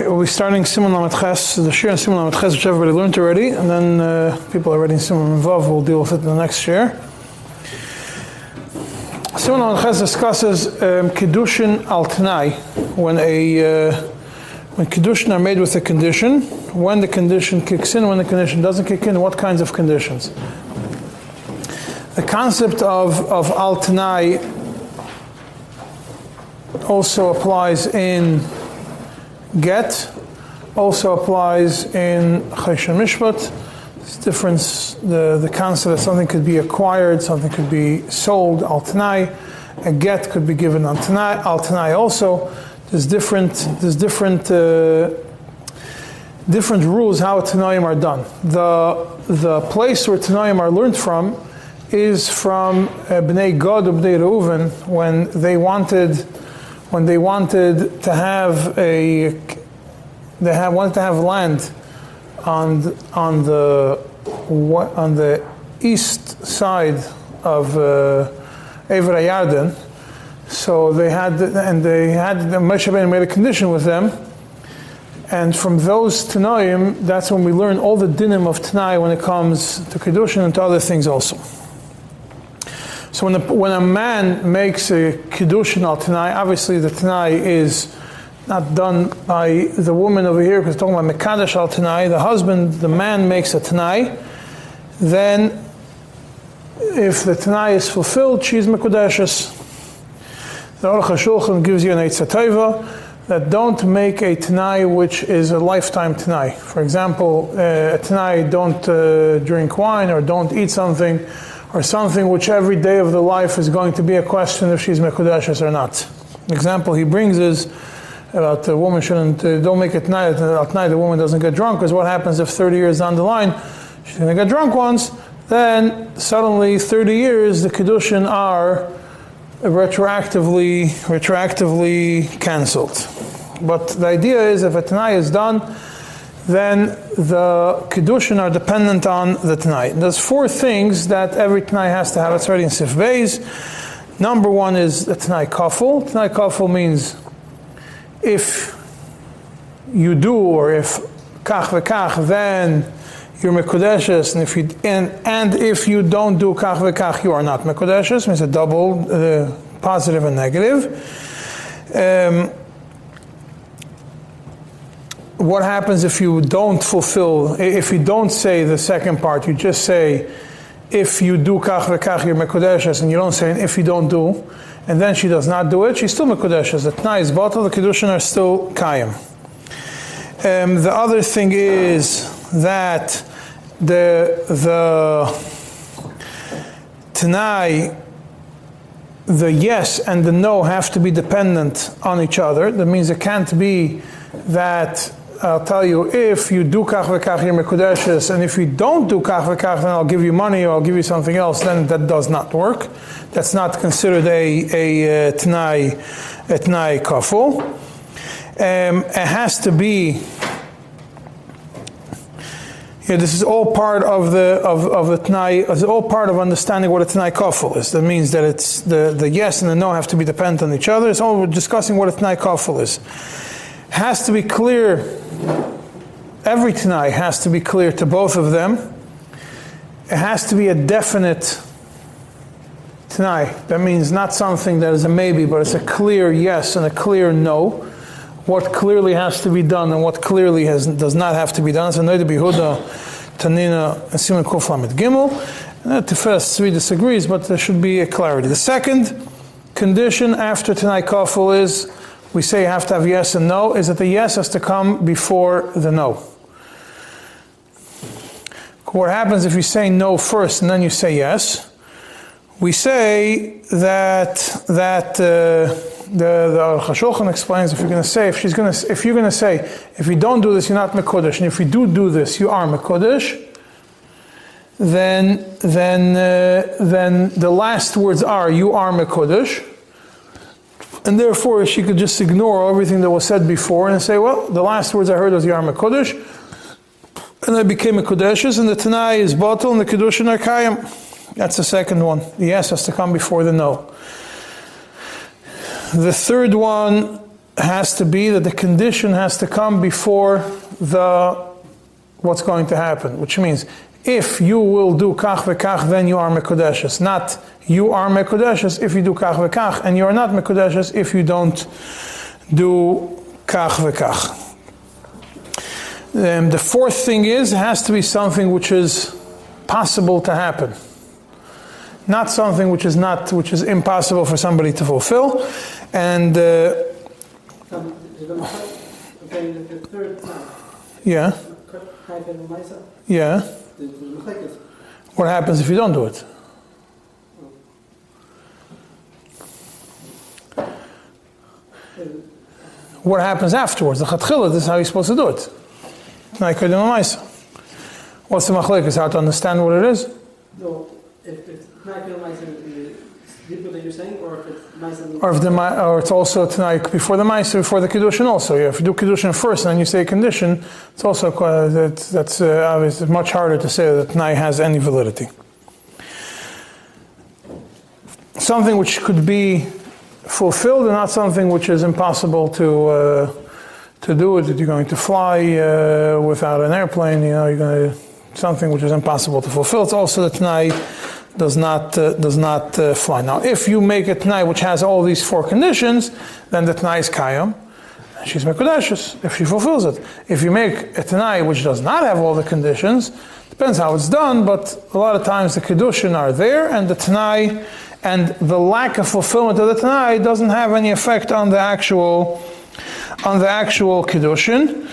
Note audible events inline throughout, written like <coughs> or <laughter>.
We'll be starting Simon Lamed Ches, the Shir and Simon Lamed Ches, which everybody learned already, and then uh, people already in Simon Vav will deal with it in the next year. Simon Lamed Ches discusses um, Kiddushin al Tanai, when a uh, when Kiddushin are made with a condition, when the condition kicks in, when the condition doesn't kick in, what kinds of conditions. The concept of, of al Tanai also applies in get also applies in Choshen Mishpat. It's difference, the, the concept that something could be acquired, something could be sold, al tanai. A get could be given al tanai, al tanai also. There's different, there's different, uh, different rules how tanaim are done. The, the place where tanaim are learned from is from uh, Bnei or Bnei Reuven when they wanted when they wanted to have a they have, wanted to have land on on the on the east side of uh, Yarden. So they had and they had Moshe Rabbeinu made a condition with them. And from those Tanaim, that's when we learn all the dinim of Tanai when it comes to Kedushin and to other things also. So when, the, when a man makes a kiddushin al tanai, obviously the tanai is not done by the woman over here because talking about mekadesh al tanai. The husband, the man makes a tanai. Then, if the tanai is fulfilled, she's mekudeshes. The Aruch HaShulchan gives you an eitzatayva that don't make a tanai which is a lifetime tanai. For example, uh, a tanai don't uh, drink wine or don't eat something or something which every day of the life is going to be a question if she's Mekudeshes or not. The example he brings is about the woman shouldn't, uh, don't make it night, at night the woman doesn't get drunk, because what happens if 30 years down the line she's going to get drunk once, then suddenly 30 years the Kiddushin are retroactively, retroactively cancelled. But the idea is if a Tanai is done, then the Kiddushin are dependent on the Tanai. There's four things that every Tanai has to have. It's already in Sif Beis. Number one is the Tanai Kafel. Tanai Kafel means if you do or if kach v'kach, then you're Mekudeshes, and if you and, and if you don't do kach v'kach, you are not Mekudeshes. Means a double, uh, positive and negative. Um, what happens if you don't fulfill, if you don't say the second part, you just say, if you do kach v'kach, you're mekudeshes, and you don't say, if you don't do, and then she does not do it, she's still mekudeshes. The tnai is bottle, the kedushin are still kayim. Um, the other thing is that the the tnai, the yes and the no have to be dependent on each other. That means it can't be that I'll tell you, if you do kach v'kach your mekudeshes, and if you don't do kach v'kach, then I'll give you money or I'll give you something else, then that does not work. That's not considered a, a, a t'nai, a t'nai kaful. Um, it has to be yeah, this is all part of the of, of the Tanai, it's all part of understanding what a Tanai kafel is. That means that it's the, the yes and the no have to be dependent on each other. It's all we're discussing what a Tanai kafel is. Has to be clear every Tanai has to be clear to both of them. It has to be a definite Tanai. That means not something that is a maybe, but it's a clear yes and a clear no. What clearly has to be done and what clearly has, does not have to be done. So Noida Bihuda, Tanina, and Simon Kuflamet Gimel. Uh, Tiferet Tzvi disagrees, but there should be a clarity. The second condition after Tanai Kafel is we say you have to have yes and no, is that the yes has to come before the no. What happens if you say no first and then you say yes? We say that that uh, the the Chashulchan explains if you're going to say if she's going to if you're going to say if you don't do this you're not mekodesh and if you do do this you are mekodesh then then uh, then the last words are you are mekodesh and therefore she could just ignore everything that was said before and say, well, the last words I heard was Yarma Kodesh, and I became a Kodeshes, and the Tanai is bottle, and the Kedushin are. That's the second one. The yes has to come before the no. The third one has to be that the condition has to come before the what's going to happen, which means if you will do kach v'kach, then you are mekudeshes. Not you are mekudeshes if you do kach v'kach, and you are not mekudeshes if you don't do kach v'kach. Um, the fourth thing is it has to be something which is possible to happen, not something which is not which is impossible for somebody to fulfill, and. Uh, the- the- Okay, the the third time, yeah, Chayv and Maisa, yeah. What happens if you don't do it? What happens afterwards? The chatchila, this is how you're supposed to do it. Kodim Maisa. What's the machlekes? How to understand what it is? no, if it's Chayv deeper that you're saying, or if it's the or it's also tanai before the Maisa, before the Kiddushin also. Yeah, if you do Kiddushin first and then you say condition, it's also quite, that, that's uh, obviously much harder to say that Tanai has any validity. Something which could be fulfilled and not something which is impossible to uh, to do it. That you're going to fly uh, without an airplane. You know, you're going to something which is impossible to fulfill. It's also the Tanai does not uh, does not uh, fly. Now, if you make a Tanai which has all these four conditions, then the Tanai is Kayam. She's Mekudeshes if she fulfills it. If you make a Tanai which does not have all the conditions, depends how it's done, but a lot of times the Kedushin are there and the Tanai and the lack of fulfillment of the Tanai doesn't have any effect on the actual on the actual Kedushin.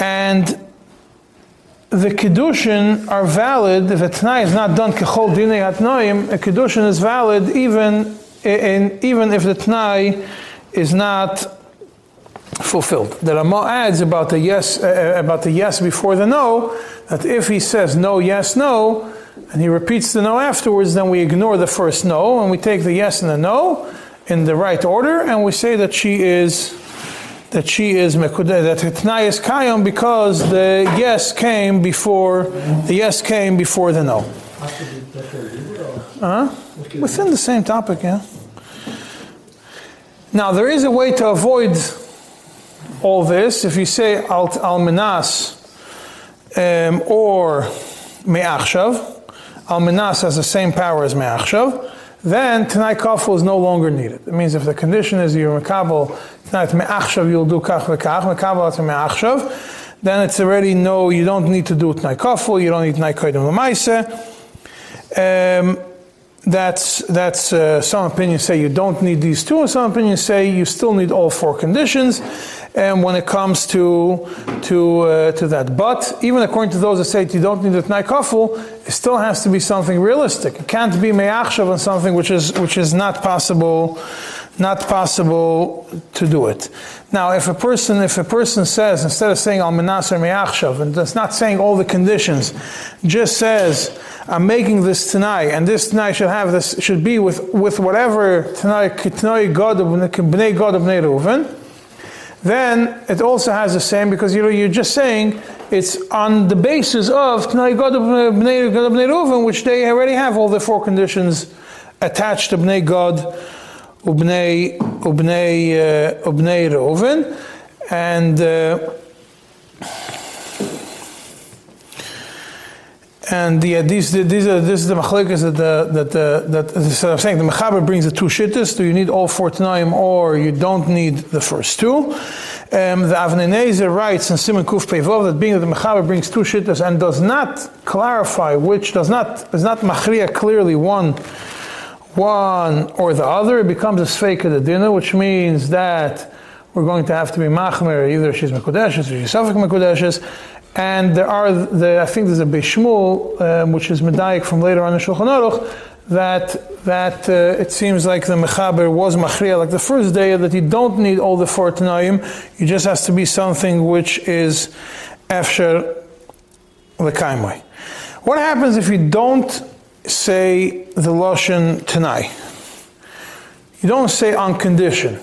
And the Kedushin are valid if a Tanai is not done Kechol Dinei Hatnoim, a Kedushin is valid even in, even if the Tanai is not fulfilled. The Rama adds about the yes uh, about the yes before the no that if he says no yes no and he repeats the no afterwards, then we ignore the first no and we take the yes and the no in the right order and we say that she is that she is mekudah that Tnai is kayom because the yes came before the yes came before the no. Huh? Within the same topic, yeah. Now there is a way to avoid all this. If you say al almenas um, or me'achshav, almenas has the same power as me'achshav, then Tanai Kafel is no longer needed. It means if the condition is you're Mekabel, tanai me'achshav, you'll do kach v'kach, Mekabel to me'achshav, then it's already no, you don't need to do Tanai Kafel, you don't need Tanai Kodim L'maise. Um, that's that's uh, some opinions say you don't need these two, and some opinions say you still need all four conditions. And when it comes to to uh, to that, but even according to those that say you don't need a tnai kafel, it still has to be something realistic. It can't be me'achshav on something which is which is not possible, not possible to do it. Now, if a person if a person says instead of saying al menas or me'achshav, and that's not saying all the conditions, just says I'm making this tanai, and this tanai should have this should be with with whatever tanai tanai Gad of bnei Gad of bnei Reuven. Then it also has the same because you know you're just saying it's on the basis of bnei which they already have all the four conditions attached to bnei Gad ubnei ubnei uh, ubnei Reuven, and. Uh, And the, these, these are, this is the machlekes that the, that the, that so I'm saying the mechaber brings the two shittas. Do you need all four tanaim or you don't need the first two? Um, the Avnei Nezer writes in Simon Kuf Pevov that being that the mechaber brings two shittas and does not clarify which does not is not machria clearly one one or the other, it becomes a sveika the dinner, which means that we're going to have to be machmer either she's mekudeshes or she's suffik mekudeshes. And there are, the, I think there's a Bishmul, um, which is Medayik from later on in Shulchan Aruch, that, that uh, it seems like the Mechaber was Machriya, like the first day, that you don't need all the four Tanaim, you just has to be something which is Efsher Lekaimai. What happens if you don't say the Lashon Tanai? You don't say on condition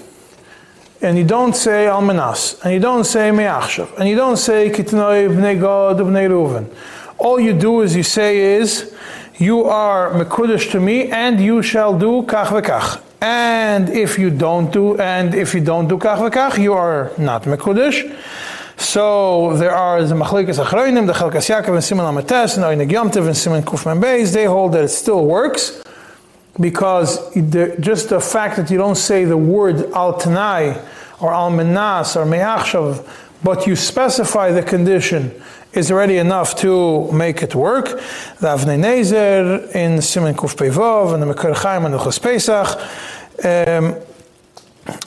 and you don't say almanas, and you don't say me'achshav, and you don't say kitnoi bnei Gad bnei Reuven. All you do is you say is, you are mekudesh to me, and you shall do kach v'kach. And if you don't do, and if you don't do kach v'kach, you are not mekudesh. So there are the machlikas achroinim, the chalkas Yaakov and Simon Amates, and Oinig Yomtiv and Simon Kufman Beis. They hold that it still works because the, just the fact that you don't say the word al tanai or al menas or me'achshav, but you specify the condition is already enough to make it work. The Avnei Nezer in Simon Kuf Pevov and the Mekar Chaim and the Chos. Um,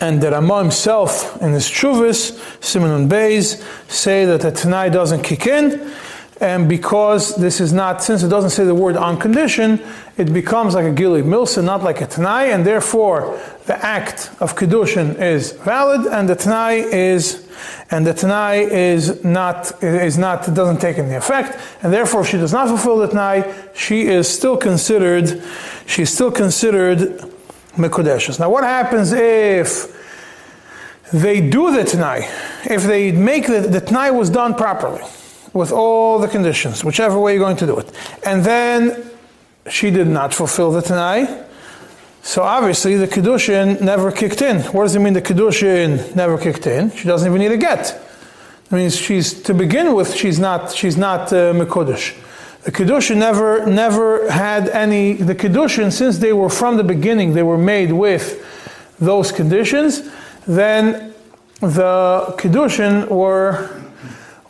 and the Rama himself in his Chuvis, Simon Beis, say that the Tanai doesn't kick in. And because this is not, since it doesn't say the word on condition, it becomes like a Gili Milsa, not like a Tanai, and therefore the act of Kedushin is valid, and the Tanai is, and the Tanai is not, is not, doesn't take any effect, and therefore she does not fulfill the Tanai, she is still considered, she's still considered Mekudeshes. Now what happens if they do the Tanai? If they make the, the Tanai was done properly, with all the conditions, whichever way you're going to do it. And then she did not fulfill the Tanai. So obviously the Kedushin never kicked in. What does it mean the Kedushin never kicked in? She doesn't even need a get. It means she's, to begin with, she's not, she's not uh, Mekudesh. The Kedushin never, never had any, the Kedushin, since they were from the beginning, they were made with those conditions, then the Kedushin were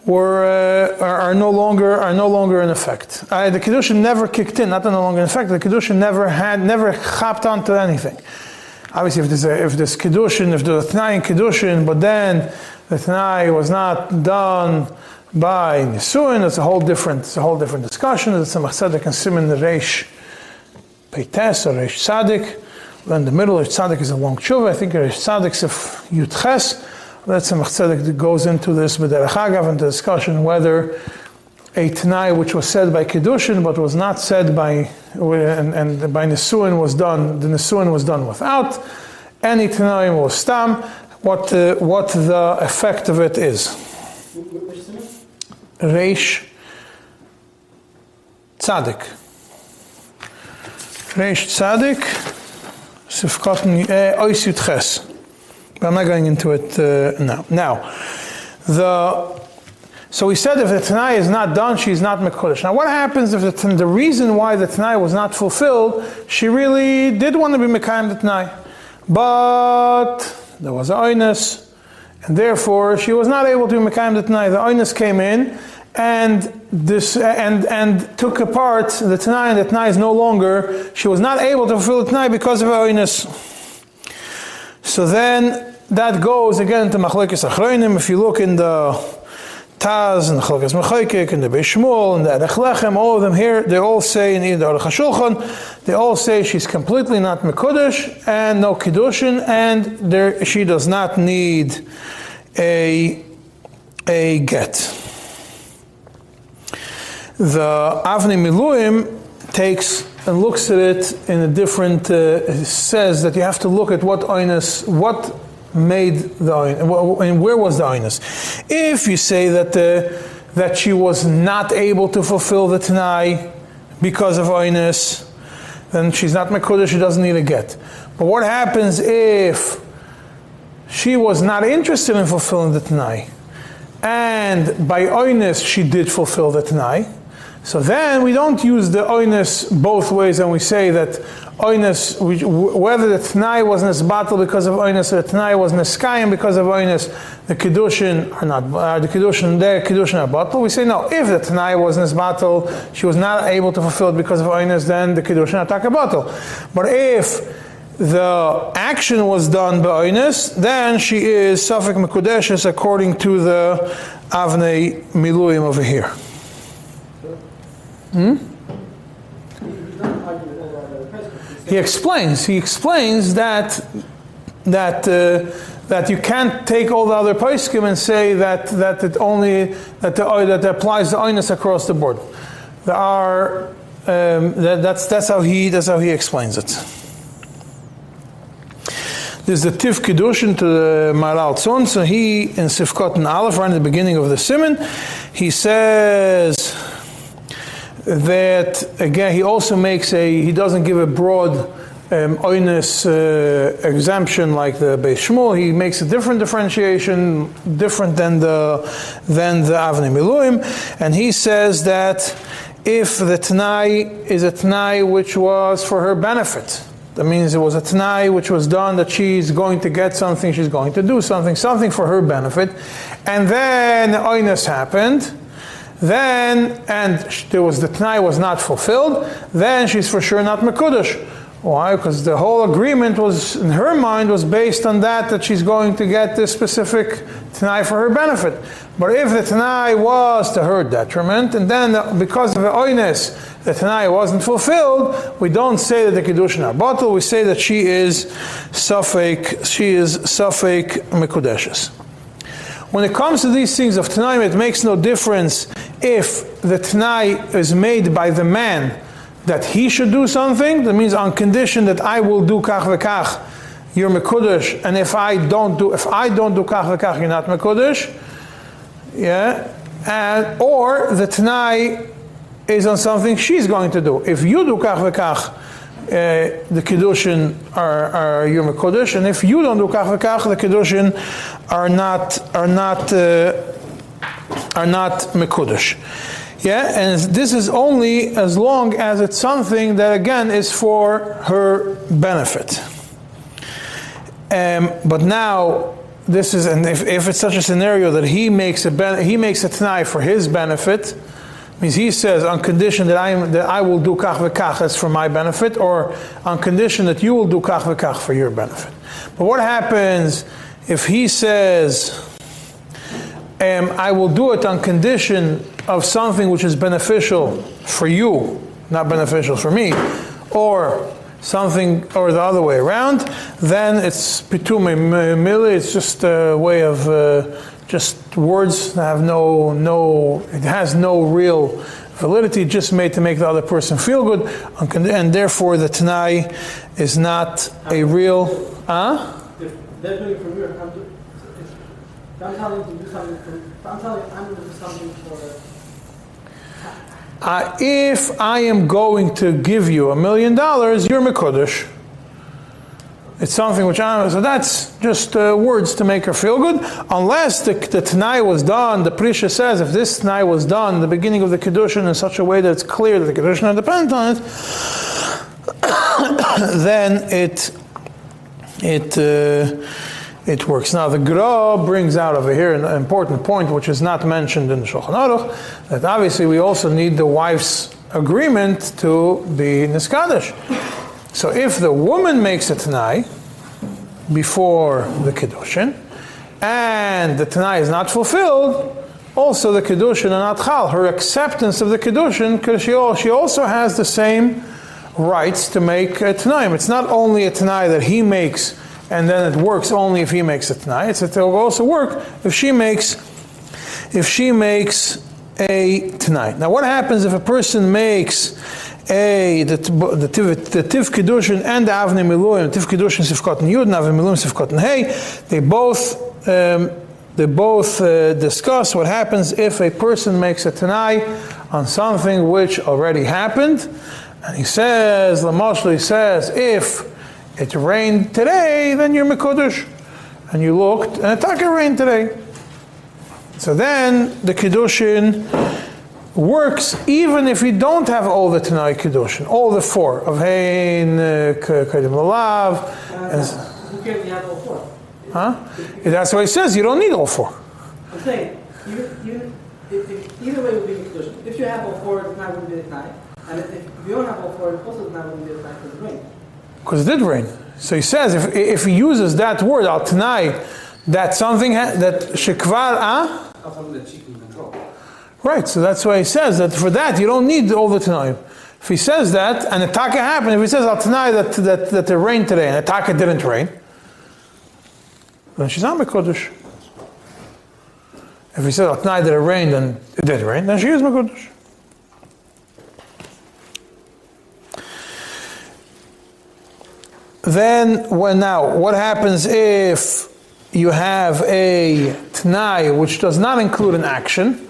were uh, are, are, no longer are no longer in effect. Uh, the kedushin never kicked in, not no longer in effect. The kedushin never had never hopped onto anything. Obviously, if there's a, if there's kedushin, if there's a tnai in kedushin, but then the tnai was not done by nisuin, it's a whole different it's a whole different discussion. It's a machzedek and simon the reish peites or reish tzadik. Then the middle of sadik is a long tshuva. I think reish tzadik is a yutches. A machzedek that goes into this B'derech and the discussion whether a Tanai which was said by Kedushin but was not said by, and, and by Nisuin was done, the Nisuin was done without, any Tanai was Stam, what, what the effect of it is. Reish Tzadik. Reish Tzadik, Sifkat eh, Ois Yutches. But I'm not going into it uh, now. Now, the so we said if the Tanai is not done, she's not Mekudesh. Now, what happens if the, the reason why the Tanai was not fulfilled, she really did want to be Mekayim the Tanai, but there was Oinus, and therefore she was not able to be Mekayim the Tanai. The Oinus came in and this and and took apart the Tanai, and the Tanai is no longer, she was not able to fulfill the Tanai because of Oinus. So then that goes again to Machlekes Achroinim. If you look in the Taz and the Chalkas and the Beishmul and the Erech Lechem, all of them here, they all say in the Aruch HaShulchan, they all say she's completely not Mekudesh and no Kiddushin and there, she does not need a, a get. The Avnei Miluim takes and looks at it in a different, uh, says that you have to look at what oinus, what made the and where was the Ainus? If you say that the, that she was not able to fulfill the Tanai because of Ainus, then she's not Mekudah, she doesn't need a get. But what happens if she was not interested in fulfilling the Tanai? And by Ainus, she did fulfill the Tanai. So then we don't use the oinus both ways, and we say that oinus, whether the tnai was nesbatel because of oinus or the tnai was neskayim because of oinus, the kedushin are not uh, the kedushin their kedushin are batel. We say no. If the tnai was nesbatel, she was not able to fulfill it because of oinus, then the kedushin are takabatel. But if the action was done by oinus, then she is safek mekudeshes according to the avnei miluim over here. Hmm? He explains. He explains that that uh, that you can't take all the other poskim and say that that it only that the that applies the oinus across the board. There are um, that, that's that's how he that's how he explains it. There's the Tiv Kedushin to the Maral Tzon. So he in Sifkot and Aleph, right in the beginning of the Simon, he says that again he also makes a he doesn't give a broad um, oinus uh, exemption like the Beis. He makes a different differentiation, different than the than the Avnei Miluim, and he says that if the Tanai is a Tanai which was for her benefit, that means it was a Tanai which was done that she's going to get something, she's going to do something, something for her benefit, and then oinus happened then, and there was the Tanai was not fulfilled, then she's for sure not Mekudesh. Why? Because the whole agreement was, in her mind, was based on that, that she's going to get this specific Tanai for her benefit. But if the Tanai was to her detriment, and then because of the oiness, the Tanai wasn't fulfilled, we don't say that the Kiddushin are bottle, we say that she is Safek, she is Safek Mekudeshes. When it comes to these things of Tanaim, it makes no difference if the Tanai is made by the man that he should do something, that means on condition that I will do kach v'kach, you're mekudesh, and if I don't do if I don't do kach v'kach, you're not mekudesh. Yeah, and or the Tanai is on something she's going to do. If you do kach v'kach, uh, the kiddushin are, are your mekudesh, and if you don't do kach v'kach, the kiddushin are not are not uh, are not mekudesh. Yeah, and this is only as long as it's something that again is for her benefit. Um, but now this is, and if, if it's such a scenario that he makes a ben, he makes a t'nai for his benefit, means he says on condition that I am, that I will do kach v'kach as for my benefit, or on condition that you will do kach v'kach for your benefit. But what happens if he says? Um, I will do it on condition of something which is beneficial for you, not beneficial for me, or something or the other way around, then it's pitume. It's just a way of uh, just words that have no no. It has no real validity, just made to make the other person feel good, and therefore the tanai is not a real. Huh? If from your, I'm, telling you to do something, from, I'm telling I'm going to do something for. Uh, if I am going to give you a million dollars, you're Mekudesh. It's something which I'm, so that's just uh, words to make her feel good. Unless the, the Tanai was done, the Prisha says if this Tanai was done, the beginning of the Kedushin in such a way that it's clear that the Kedushin are dependent on it, <coughs> then it it uh, it works. Now the Gra brings out over here an important point which is not mentioned in the Shulchan Aruch, that obviously we also need the wife's agreement to be Niskadish. So if the woman makes a Tanai before the Kiddushin, and the Tanai is not fulfilled, also the Kiddushin are not Chal. Her acceptance of the Kiddushin, because she, she also has the same rights to make a Tanaim. It's not only a Tanai that he makes and then it works only if he makes a Tanai. It's it will also work if she makes if she makes a Tanai. Now what happens if a person makes a the the the tiv kedushin and the avnei miluim tiv kedushin sifkot and yud and avnei miluim sifkot hey they both um, they both uh, discuss what happens if a person makes a tanai on something which already happened and he says Lamashli says if it rained today, then you're Mekudesh. And you looked, and it rained today. So then the Kiddushin works even if you don't have all the Tanai Kiddushin, all the four of Hein, uh, Kedim Lalav. Huh? That's why he says you don't need all four. I'm saying, you, you, either way would be Kiddushin. If you have all four, the Tanai would be the Tanai. And if, you don't have all four, also the Tanai would be the Tanai because it rained. Because it did rain. So he says if, if he uses that word al tanai, that something ha- that shekvar ah. Right. So that's why he says that for that you don't need all the tanai. If he says that and attack happened, if he says al tanai that that that it rained today and attack didn't rain, then she's not mekudesh. If he says al tanai that it rained and it did rain, then she is mekudesh. Then, when now, what happens if you have a t'nai which does not include an action?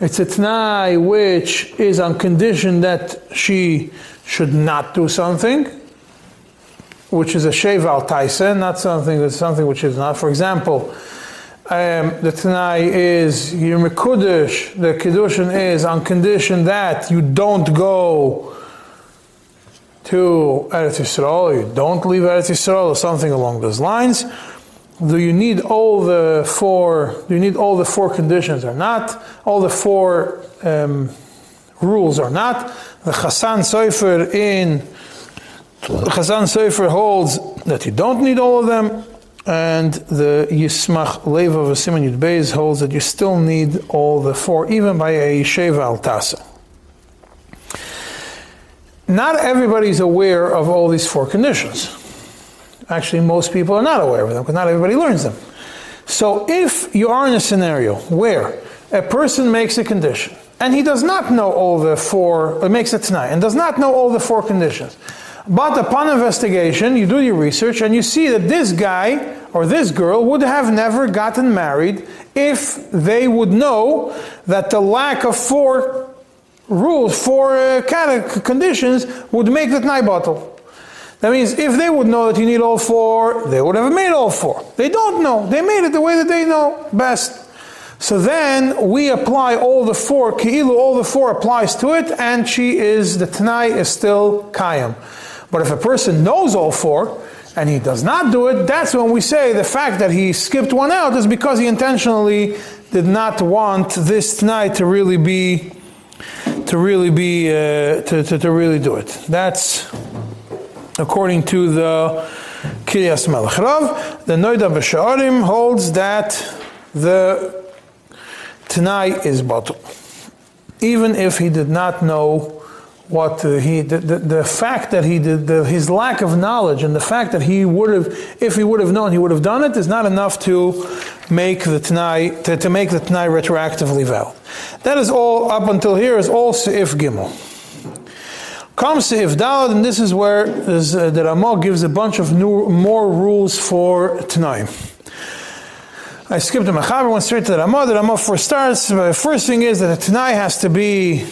It's a t'nai which is on condition that she should not do something. which is a sheval taisa, not something that's something which is not. For example, um, the Tanai is your Mekudesh, the Kiddushin is on condition that you don't go to Eretz Yisrael, you don't leave Eretz Yisrael, or something along those lines. Do you need all the four? Do you need all the four conditions or not? All the four um, rules or not? The Chasam Sofer in Chasam Sofer holds that you don't need all of them, and the Yismach Lev of Simon Yud Beis holds that you still need all the four, even by a Sheva Al Tasa. Not everybody is aware of all these four conditions. Actually, most people are not aware of them because not everybody learns them. So, if you are in a scenario where a person makes a condition and he does not know all the four, makes it tanai, and does not know all the four conditions, but upon investigation, you do your research and you see that this guy or this girl would have never gotten married if they would know that the lack of four rules, for uh, conditions would make the tnai bottle. That means if they would know that you need all four, they would have made all four. They don't know. They made it the way that they know best. So then we apply all the four, Ki'ilu, all the four applies to it, and she is, the Tanai is still Kayam. But if a person knows all four, and he does not do it, that's when we say the fact that he skipped one out is because he intentionally did not want this tanai to really be, to really be, uh, to, to, to really do it. That's according to the Kiryas Melech Rav. The Noida B'Sha'arim holds that the Tanai is bottle. Even if he did not know what uh, he, the, the, the, fact that he did, the, his lack of knowledge and the fact that he would have, if he would have known, he would have done it, is not enough to make the Tanai, to, to make the Tanai retroactively valid. That is all, up until here, is all Seif Gimel. Comes to if Dalad, and this is where uh, the Ramah gives a bunch of new, more rules for Tanaim. I skipped the Mechaber, went straight to the Ramah. The Ramah first starts. The first thing is that the Tanai has to be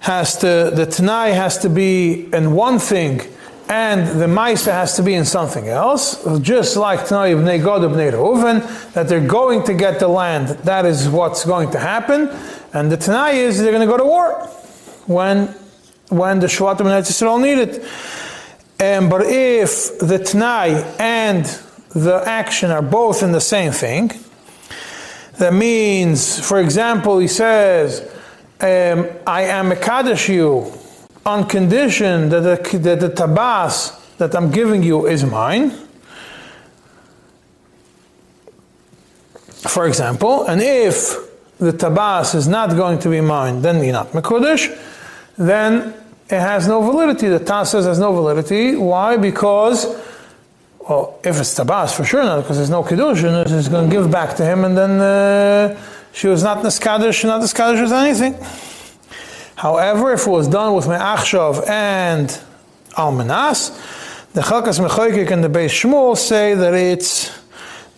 has to the Tanai has to be in one thing, and the Maisa has to be in something else. Just like Tanai Bnei Gad Bnei Reuven, that they're going to get the land. That is what's going to happen, and the Tanai is they're going to go to war when when the Shvatim and Yisrael need it. And, but if the Tanai and the action are both in the same thing, that means, for example, he says, um, I am a Kaddish you on condition that the, that the tabas that I'm giving you is mine. For example, and if the tabas is not going to be mine, then not Mekudesh then it has no validity. The Taz says has no validity. Why? Because, well, if it's Tabas, for sure not, because there's no Kiddushin, it's going to give back to him, and then uh, she was not Niskadish, she's not Niskadish with anything. However, if it was done with Me'achshav and Almanas, the Chalkas Mechoikik and the Beis Shmuel say that it's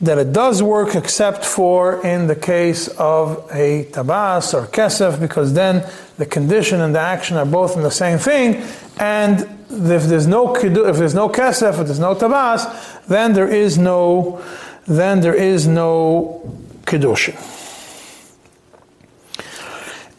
that it does work except for in the case of a tabas or kesef, because then the condition and the action are both in the same thing, and if there's no if there's no kesef, if there's no tabas, then there is no then there is no kedushin.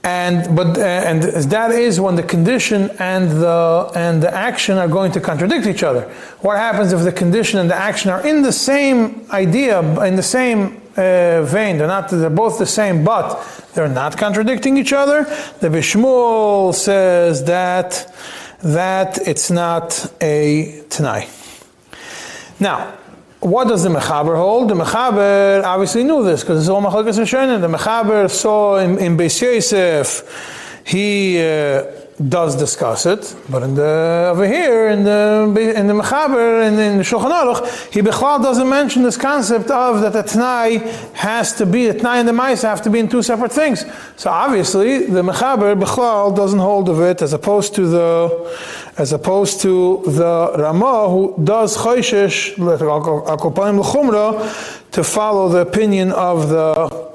And but uh, and that is when the condition and the and the action are going to contradict each other. What happens if the condition and the action are in the same idea, in the same uh, vein? They're not. They're both the same, but they're not contradicting each other. The Bishmul says that that it's not a Tanai. Now, what does the Mechaber hold? The Mechaber obviously knew this because it's all Machlokes Rishonim. The Mechaber saw in, in Beis Yosef, he uh, does discuss it, but in the, over here in the in the Mechaber in, in the Shulchan Aruch, he Bechlal doesn't mention this concept of that the Tanai has to be the Tanai and the Mice have to be in two separate things. So obviously the Mechaber Bechlal doesn't hold of it as opposed to the as opposed to the Ramah who does Choishesh Akopanim L'chumra to follow the opinion of the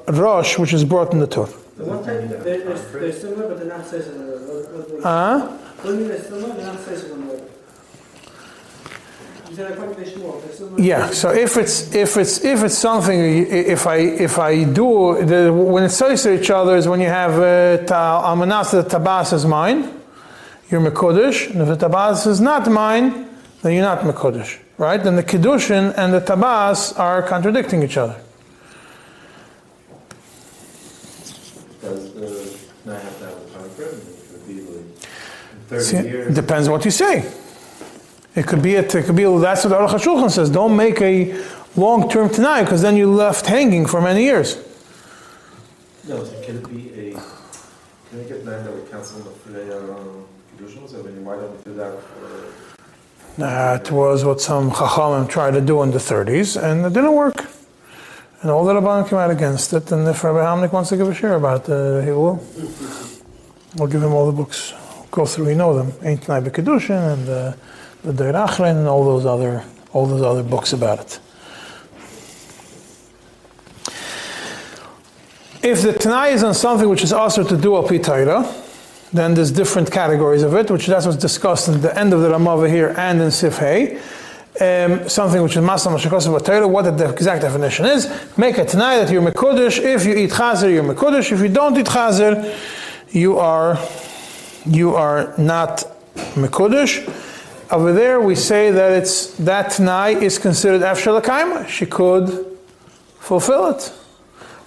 Rosh which is brought in the Torah. One type, they're, they're, they're similar, but they're not so similar. Huh? They're similar? They're not so similar. You said according to Shmuel, there's so much- Yeah. So if it's if it's if it's something if I if I do the, when it says to each other is when you have uh, ta, almanas the tabas is mine, you're mekudesh, and if the tabas is not mine, then you're not mekudesh, right? Then the kiddushin and the tabas are contradicting each other. Does the not have to have a time frame? It could be like thirty See, years. depends what you say. It could be, a, it could be, that's what Aruch HaShulchan says. Don't make a long-term tanai because then you're left hanging for many years. No, so can it be a, can I get nine that would cancel the Freya um, So then why we do that for, That was what some Chachamim tried to do in the 30s, and it didn't work. And all the Rabbanim came out against it, and if Rabbi Hamnik wants to give a share about it, uh, he will. We'll give him all the books. Go through, you know them. Ain't B'Kedushin, and uh, the Deir and all those other, all those other books about it. If the Tanai is on something which is also to do al Torah, then there's different categories of it, which that's what's discussed at the end of the Ramava here and in Sif Hey. Um, something which is Masam Mashakos of Torah, what the exact definition is. Make a Tanai that you're Mekudesh. If you eat Chazer, you're Mekudesh. If you don't eat Chazer, you are, you are not Mekudesh. Over there, we say that it's that Tanai is considered Afshalakaima. She could fulfill it.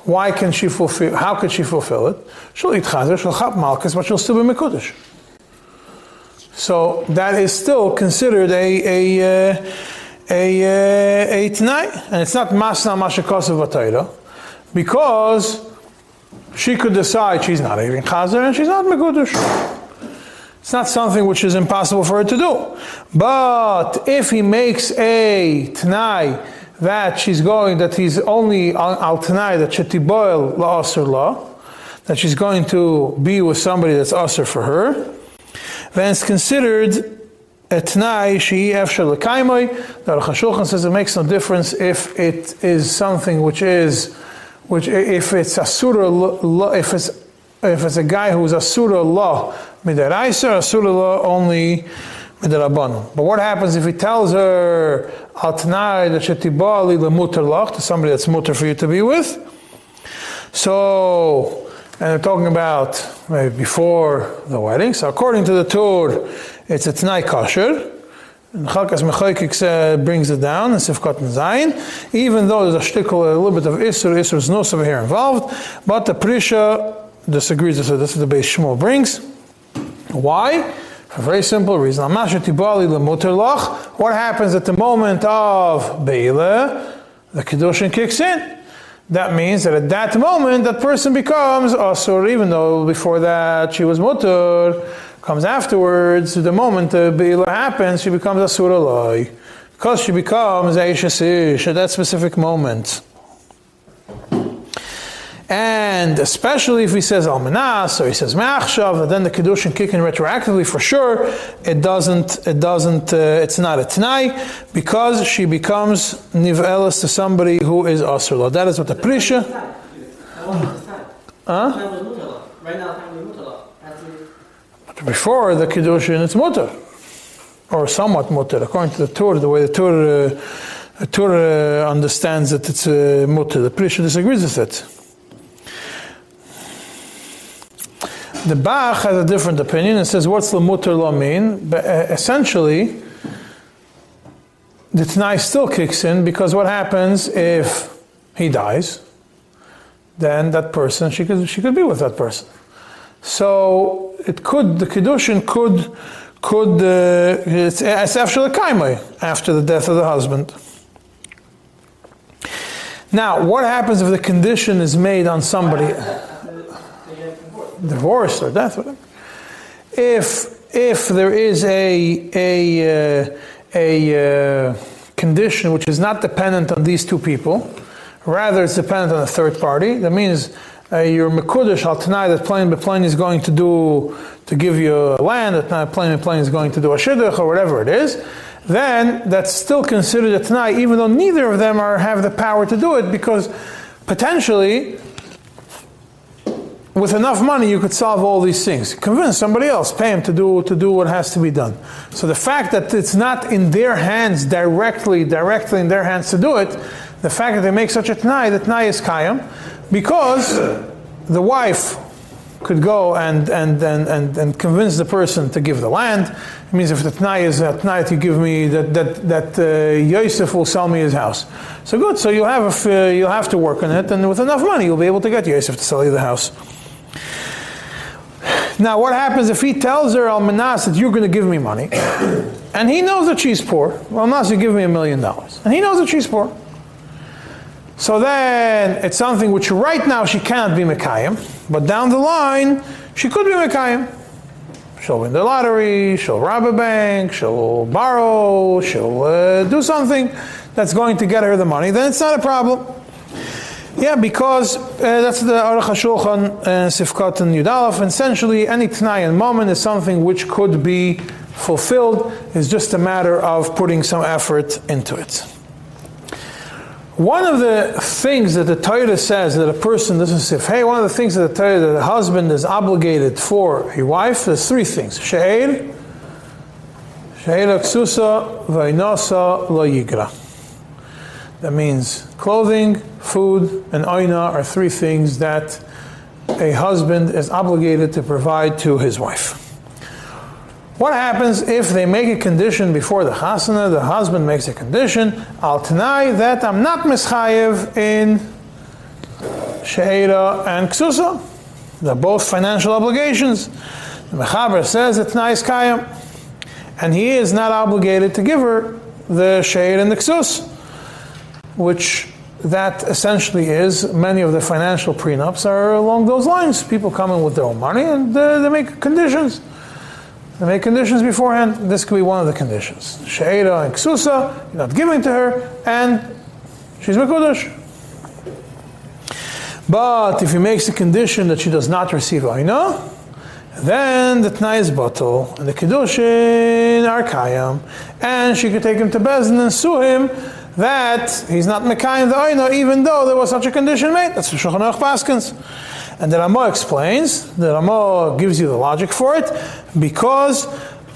Why can she fulfill? How could she fulfill it? She'll eat chazer, she'll chap malchus, but she'll still be mekudesh. So that is still considered a a uh, a uh, a tanai, and it's not masna mashakasav v'tayra, because she could decide she's not eating chazer and she's not mekudesh. It's not something which is impossible for her to do. But if he makes a t'nai that she's going, that he's only al t'nai, that shetiboil la'asr la, that she's going to be with somebody that's asr for her, then it's considered uh, a t'nai she efshar l'kaimoi. The Aruch says it makes no difference if it is something which is, which if it's asura, if it's if it's a guy who's asura law midaraisa, asura law only But what happens if he tells her al t'nai that shetibali lemuter lach to somebody that's mutter for you to be with? So, and they're talking about maybe before the wedding. So according to the Torah, it's a t'nai kosher. And Chalkas Mechaykik brings it down in Sifkot and Zayin, even though there's a shtickle, a little bit of Isser, Isser's no over here involved, but the Prisha disagrees it. This is the Beis Shmuel brings. Why? For a very simple reason. What happens at the moment of Beile? The Kedushin kicks in. That means that at that moment, that person becomes Asur, even though before that she was Mutter. Comes afterwards, the moment the Beila happens, she becomes Asur Alai. Because she becomes Aisha Ish at that specific moment. And especially if he says Almanas or he says Ma'achshav, then the Kedushin kick in retroactively for sure. It doesn't, it doesn't, uh, it's not a Tanai because she becomes Nivelis to somebody who is Asrla. That is what the Prisha. Huh? After Before the Kedushin, it's Mutter. Or somewhat Mutter, according to the Torah, the way the Torah, uh, the Torah understands that it's uh, Mutter. The Prisha disagrees with it. The Bach has a different opinion and says, what's the mutter law mean? But uh, essentially, the Tanai still kicks in because what happens if he dies? Then that person, she could, she could be with that person. So it could, the Kiddushin could, could, uh, it's, it's after the Kaimai, after the death of the husband. Now, what happens if the condition is made on somebody? Divorce or death, whatever. If if there is a a uh, a uh, condition which is not dependent on these two people, rather it's dependent on a third party, that means uh, your mekudesh al tanai that plane plane is going to do to give you land, that plane plane is going to do a shidduch or whatever it is. Then that's still considered a tanai, even though neither of them are have the power to do it, because potentially with enough money, you could solve all these things. Convince somebody else, pay him to do to do what has to be done. So the fact that it's not in their hands directly, directly in their hands to do it, the fact that they make such a t'nai, the t'nai is kayam, because the wife could go and, and, and, and, and convince the person to give the land. It means if the t'nai is a t'nai you give me, that, that, that uh, Yosef will sell me his house. So good, so you'll have, a, uh, you'll have to work on it, and with enough money, you'll be able to get Yosef to sell you the house. Now, what happens if he tells her, Almanas, that you're going to give me money, and he knows that she's poor? Almanas, you give me a million dollars. And he knows that she's poor. So then it's something which right now she cannot be Mekayim, but down the line she could be Mekayim. She'll win the lottery, she'll rob a bank, she'll borrow, she'll uh, do something that's going to get her the money, then it's not a problem. Yeah, because uh, that's the Aruch HaShulchan and Sifkat and Yudalef. Essentially, any Tanai and moment is something which could be fulfilled. It's just a matter of putting some effort into it. One of the things that the Torah says that a person, doesn't if, hey, one of the things that the Torah that a husband is obligated for a wife, there's three things. She'er, she'er ksusa, vainosa, lo yigra. That means clothing, food, and oina are three things that a husband is obligated to provide to his wife. What happens if they make a condition before the chasana? The husband makes a condition, I'll deny that I'm not mischayev in sheira and ksusa. They're both financial obligations. The mechaber says it's nice kayam, and he is not obligated to give her the sheir and the ksus, which that essentially is many of the financial prenups are along those lines. People come in with their own money and uh, they make conditions. They make conditions beforehand. This could be one of the conditions. She'era and ksusa, you're not giving to her, and she's mekudash. But if he makes a condition that she does not receive aina, then the tnai is bottle, and the kiddushin are kayam, and she could take him to Bezin and sue him that he's not mekayim the aina, even though there was such a condition made. That's what Shulchan Aruch Paskins. And the Ramah explains, the Ramah gives you the logic for it, because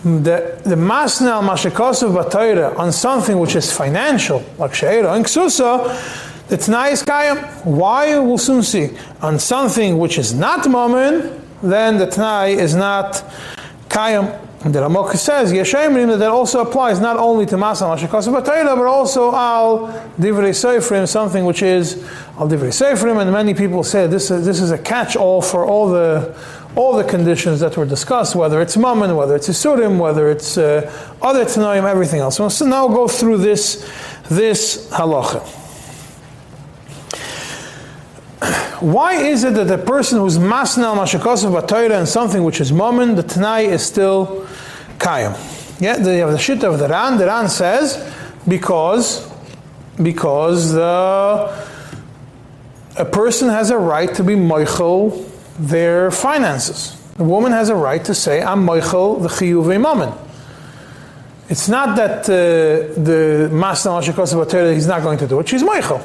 the, the masna al mashikosav batayra on something which is financial, like she'era and ksusa, the t'nai is kayam. Why? We'll soon see. On something which is not momen, then the t'nai is not kayam. And the Ramok says, Yeshayimrim, that also applies not only to Masa Mashikosav Batayra, but also al Divrei Seifrim, something which is al Divrei Seifrim, and many people say this is, this is a catch-all for all the all the conditions that were discussed, whether it's Mammon, whether it's Isurim, whether it's uh, other Tanaim, everything else. So now go through this, this halacha. Why is it that the person who's masnal mashakasav batayra and something which is mammon, the Tanai is still kayam? Yeah, have the shit of the Ran. The Ran says because because the a person has a right to be moichel their finances. The woman has a right to say, I'm moichel the chiyuv mammon. It's not that uh, the master mashakasav batayra he's not going to do it. She's moichel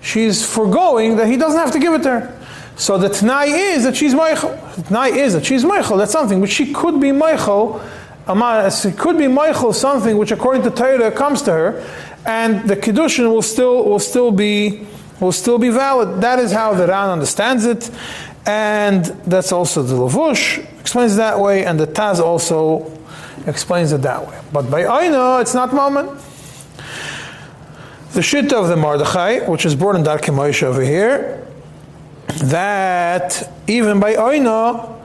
she's foregoing that he doesn't have to give it to her. So the t'nai is that she's Michael. The t'nai is that she's Michael. That's something which she could be Michael. She could be Michael, something which according to Torah comes to her, and the kiddushin will still will still be will still be valid. That is how the Ran understands it, and that's also the Lavush explains it that way, and the Taz also explains it that way. But by Aina, it's not moment. The Shitta of the Mordechai, which is born in Darkei Moshe over here, that even by Oina,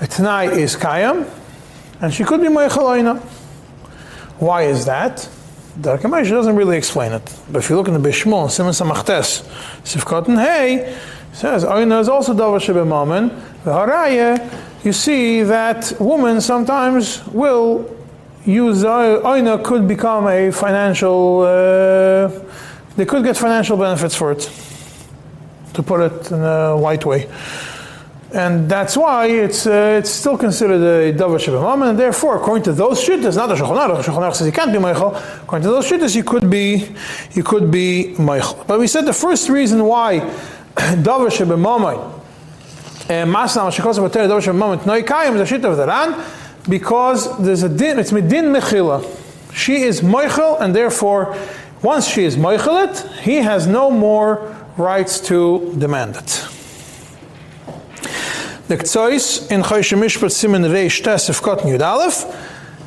a Tanai is Kayam, and she could be Moichel Oina. Why is that? Darkei Moshe doesn't really explain it. But if you look in the Beis Shmuel, Simon Samachtes, Sifkot and Hey, says Oina is also Shebemamen, the Haraya, you see that women sometimes will use Oina could become a financial, uh, they could get financial benefits for it, to put it in a white way. And that's why it's, uh, it's still considered a Davar Shebamam, and therefore, according to those shittas, not the Shulchan Aruch, Shulchan Aruch says you can't be Meichel, according to those shittas, you could be, you could be Meichel. But we said the first reason why <coughs> Davar Shebamam Masna Mashikosa Batera Dosh moment Noi Kayim is shit of the Ran because there's a din, it's Midin Mechila. She is Moichel, and therefore, once she is Moichelet, he has no more rights to demand it. The Ktsois in Choshe Mishpat Simen Reish Tesef Kot Yud Aleph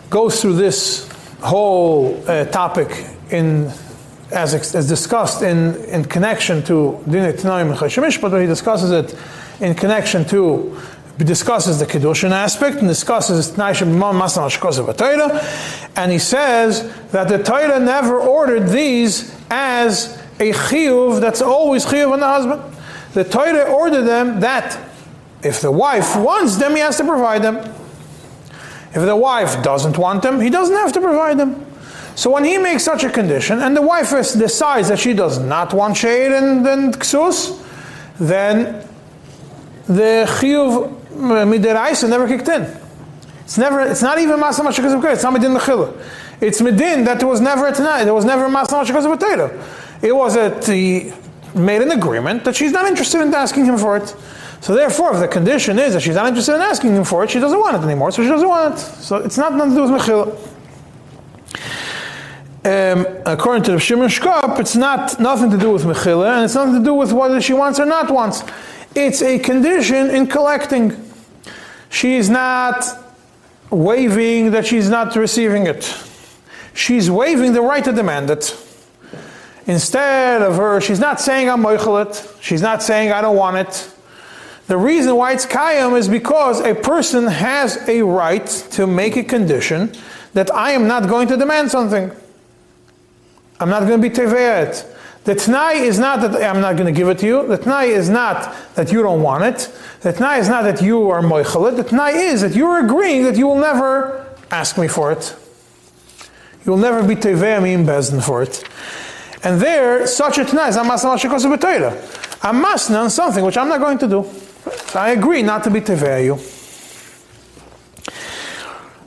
goes through this whole uh, topic in as, as discussed in, in connection to Din Tanaim and Choshe but he discusses it in connection to discusses the Kedushin aspect and discusses and he says that the Torah never ordered these as a chiyuv that's always chiyuv on the husband. The Torah ordered them that if the wife wants them, he has to provide them. If the wife doesn't want them, he doesn't have to provide them. So when he makes such a condition, and the wife decides that she does not want shade and, and ksus, then the chiyuv midiraisa never kicked in. It's never. It's not even masa mashakos of It's not midin mechila. It's midin that there was never tanai. There was never masa mashakos of It was that he made an agreement that she's not interested in asking him for it. So therefore, if the condition is that she's not interested in asking him for it, she doesn't want it anymore. So she doesn't want it. So it's not nothing to do with mechila. Um, according to the Shimon Shkop, it's not nothing to do with mechila, and it's nothing to do with whether she wants or not wants. It's a condition in collecting. She's not waiving that she's not receiving it. She's waiving the right to demand it. Instead of her, she's not saying I'm moichelet. She's not saying I don't want it. The reason why it's kayam is because a person has a right to make a condition that I am not going to demand something. I'm not going to be teveet. The t'nai is not that I'm not going to give it to you. The t'nai is not that you don't want it. The t'nai is not that you are moichalit. The t'nai is that you're agreeing that you will never ask me for it. You will never be teveami in bezdin for it. And there, such a t'nai is amasna mashikosa b'toira. I'm masna on something which I'm not going to do. So I agree not to be tevea you.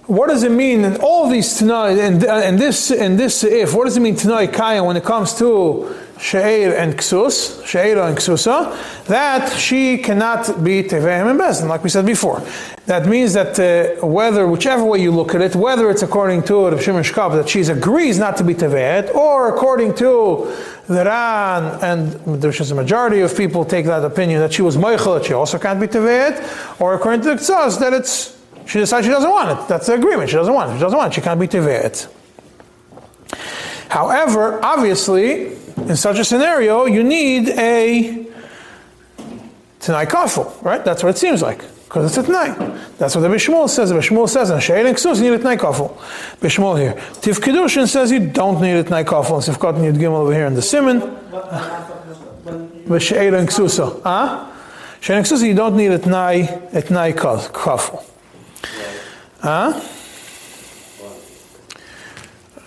What does it mean in all these tonight and, and this and this if? What does it mean tonight kaya when it comes to she'er and ksus, she'era and ksusa? That she cannot be teveim and bezdin, like we said before. That means that uh, whether whichever way you look at it, whether it's according to the Shimon Shkop that she agrees not to be teveet, or according to the Ran, and there's a majority of people take that opinion that she was moichel, that she also can't be teveet, or according to the ksus that it's she decides she doesn't want it. That's the agreement. She doesn't want it. She doesn't want it. She can't be tivet. However, obviously, in such a scenario, you need a Tanai kafel, right? That's what it seems like. Because it's a Tanai. That's what the Beis Shmuel says. The Beis Shmuel says, and She'er and you need a Tanai kafel. Beis Shmuel here. Tiv Kedushin says you don't need a Tanai kafel. And Sifkat Yud Gimel over here in the Simon. She'er and Ksusa. Huh? She'er and Ksusa, you don't need a Tanai, a Tanai. Huh?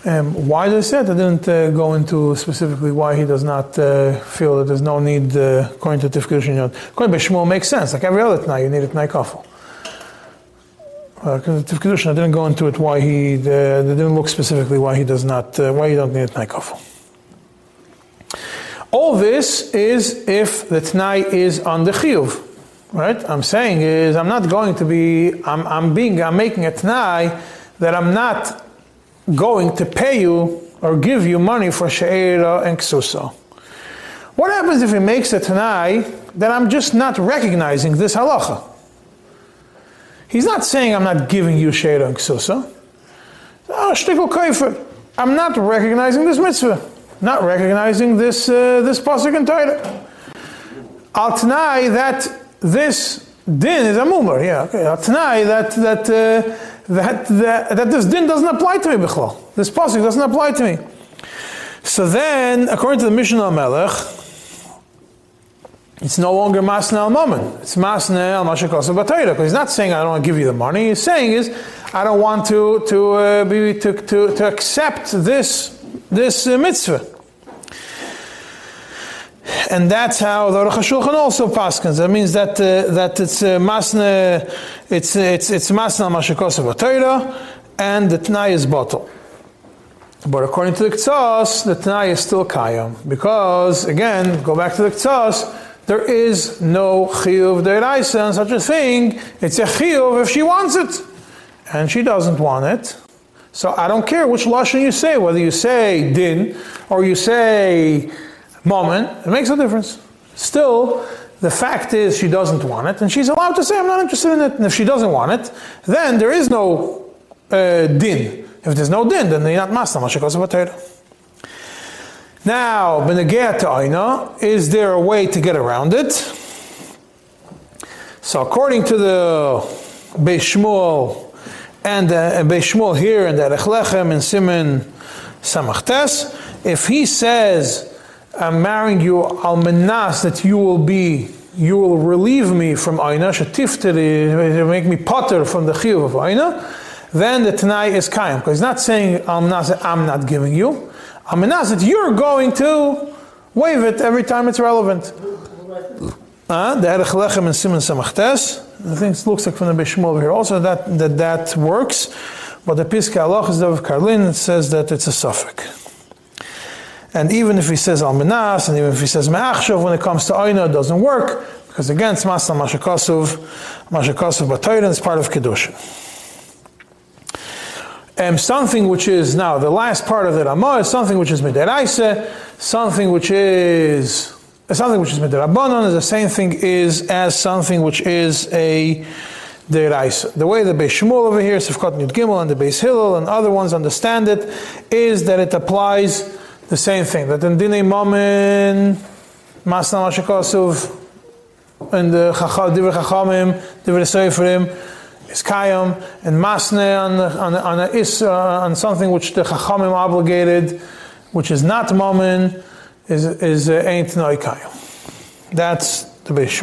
Um, why they said I didn't uh, go into specifically why he does not uh, feel that there's no need uh, according to Tifkidushin Yod. According to Shmuel makes sense. Like every other tonight, you need a tonight kafel. Uh, Tifkidushin, I didn't go into it why he, uh, didn't look specifically why he does not, uh, why he don't need a tonight kafel. All this is if the Tanai is on the Chiyuv. Right? I'm saying is I'm not going to be I'm, I'm being I'm making a t'nai that I'm not going to pay you or give you money for she'era and ksusa. What happens if he makes a t'nai that I'm just not recognizing this halacha? He's not saying I'm not giving you she'era and ksusa. Oh, I'm not recognizing this mitzvah, not recognizing this uh, this pasuk and Torah. Al t'nai that this din is a mumar, yeah, okay. Tanai that that, uh, that that that this din doesn't apply to me, bichlal. This pasuk doesn't apply to me. So then, according to the Mishnah Melech, it's no longer masna al. It's masna al mashakasa batayra. Because he's not saying I don't want to give you the money. He's saying is I don't want to to uh, be to, to to accept this this uh, mitzvah. And that's how the Aruch HaShulchan also paskins. That means that uh, that it's uh, masna, it's it's it's masna mashikosav Torah, and the t'nai is bottle. But according to the Ktsas, the t'nai is still kayam because again, go back to the Ktsas. there is no chiyuv deraisa on such a thing. It's a chiyuv if she wants it, and she doesn't want it. So I don't care which lashon you say, whether you say din or you say moment. It makes no difference. Still, the fact is she doesn't want it, and she's allowed to say I'm not interested in it. And if she doesn't want it, then there is no uh, din. If there's no din, then they're not masna mashakos of Now, benegea is there a way to get around it? So, according to the Beis Shmuel and uh, Beis Shmuel here and the Lechem and Simon Samachtes, if he says, "I'm marrying you al menas that you will be, you will relieve me from aina, shatifteri, make me potter from the chiyuv of aina," then the Tanai is Kaim. Because he's not saying I'm not, I'm not giving you. I'm that you're going to waive it every time it's relevant. Uh, the Erech and Simon. I think it looks like from the Beis Shmuel here also that, that that works. But the Piska Allah is of Karlin, it says that it's a suffix. And even if he says Al Minas, and even if he says Me'achshav, when it comes to Aina, it doesn't work. Because again, it's Masna Mashakasuv, Mashakasuv Batayran is part of Kedushin um, something which is now the last part of the Ramah is something which is midiraisa, something which is something which is midirabanan is the same thing is as something which is a deraisa. The way the Beis Shmuel over here, Sifkat Yud Gimel, and the Beis Hillel and other ones understand it is that it applies the same thing. That in Dinei Mamin, Masna Mashakasuv, and the Divrei Chachamim, Divrei Seferim, is kayam and masne on on on, a is, uh, on something which the chachamim obligated, which is not mammon, is is uh, ain't no kayam. That's the Beis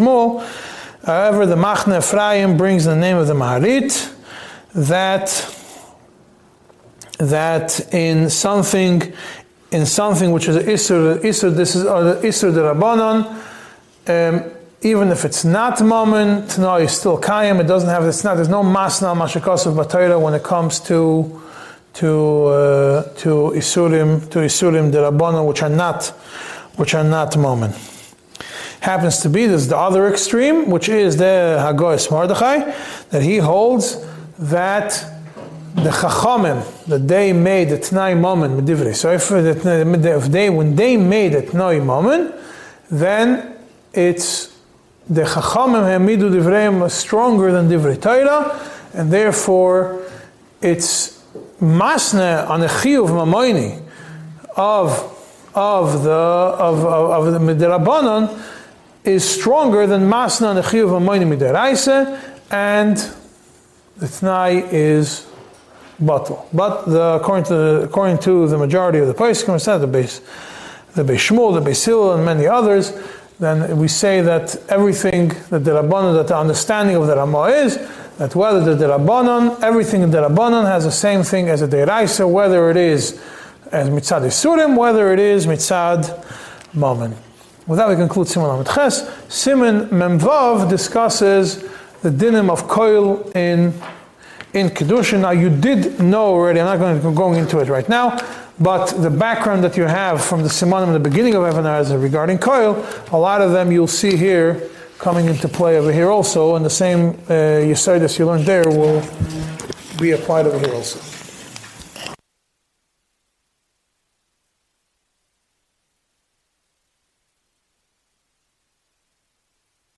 However, the Machne Ephraim brings the name of the Maharit that that in something in something which is isur isur this is isur the rabbanon. Um, even if it's not moment, Tana is still Kayim, it doesn't have, it's not, there's no Masna Mashakosov Batayra when it comes to to uh, to Isurim, to Isurim Derabana, which are not which are not moment. Happens to be this the other extreme, which is the Hagoyes Mordechai, that he holds that the Chachamim, that they made the Tnai moment, Medivri. So if, if they, when they made the Tnai moment, then it's the Chachamim Hamidu Divreim are stronger than Divrei Torah, and therefore it's masne on the chiyuv mamoini of of the of of, of the midirabanan is stronger than masne on the chiyuv mamoini midiraisa, and the tnai is batal. But the, according to the, according to the majority of the said the base the Beis Shmuel, the Beis and many others then we say that everything that the Rabbanon, that the understanding of the Ramah is, that whether the Rabbanon, everything in the Rabbanon has the same thing as a Deiraisa, whether it is as Mitzad Isurim, whether it is Mitzad Mammon. With that, we conclude Simon Lamed Ches. Simon Memvav discusses the dinim of koil in in Kedushin. Now, you did know already, I'm not going to go into it right now, but the background that you have from the Simonim in the beginning of Even HaEzer regarding Koil, a lot of them you'll see here coming into play over here also, and the same uh, Yisaitis you learned there will be applied over here also.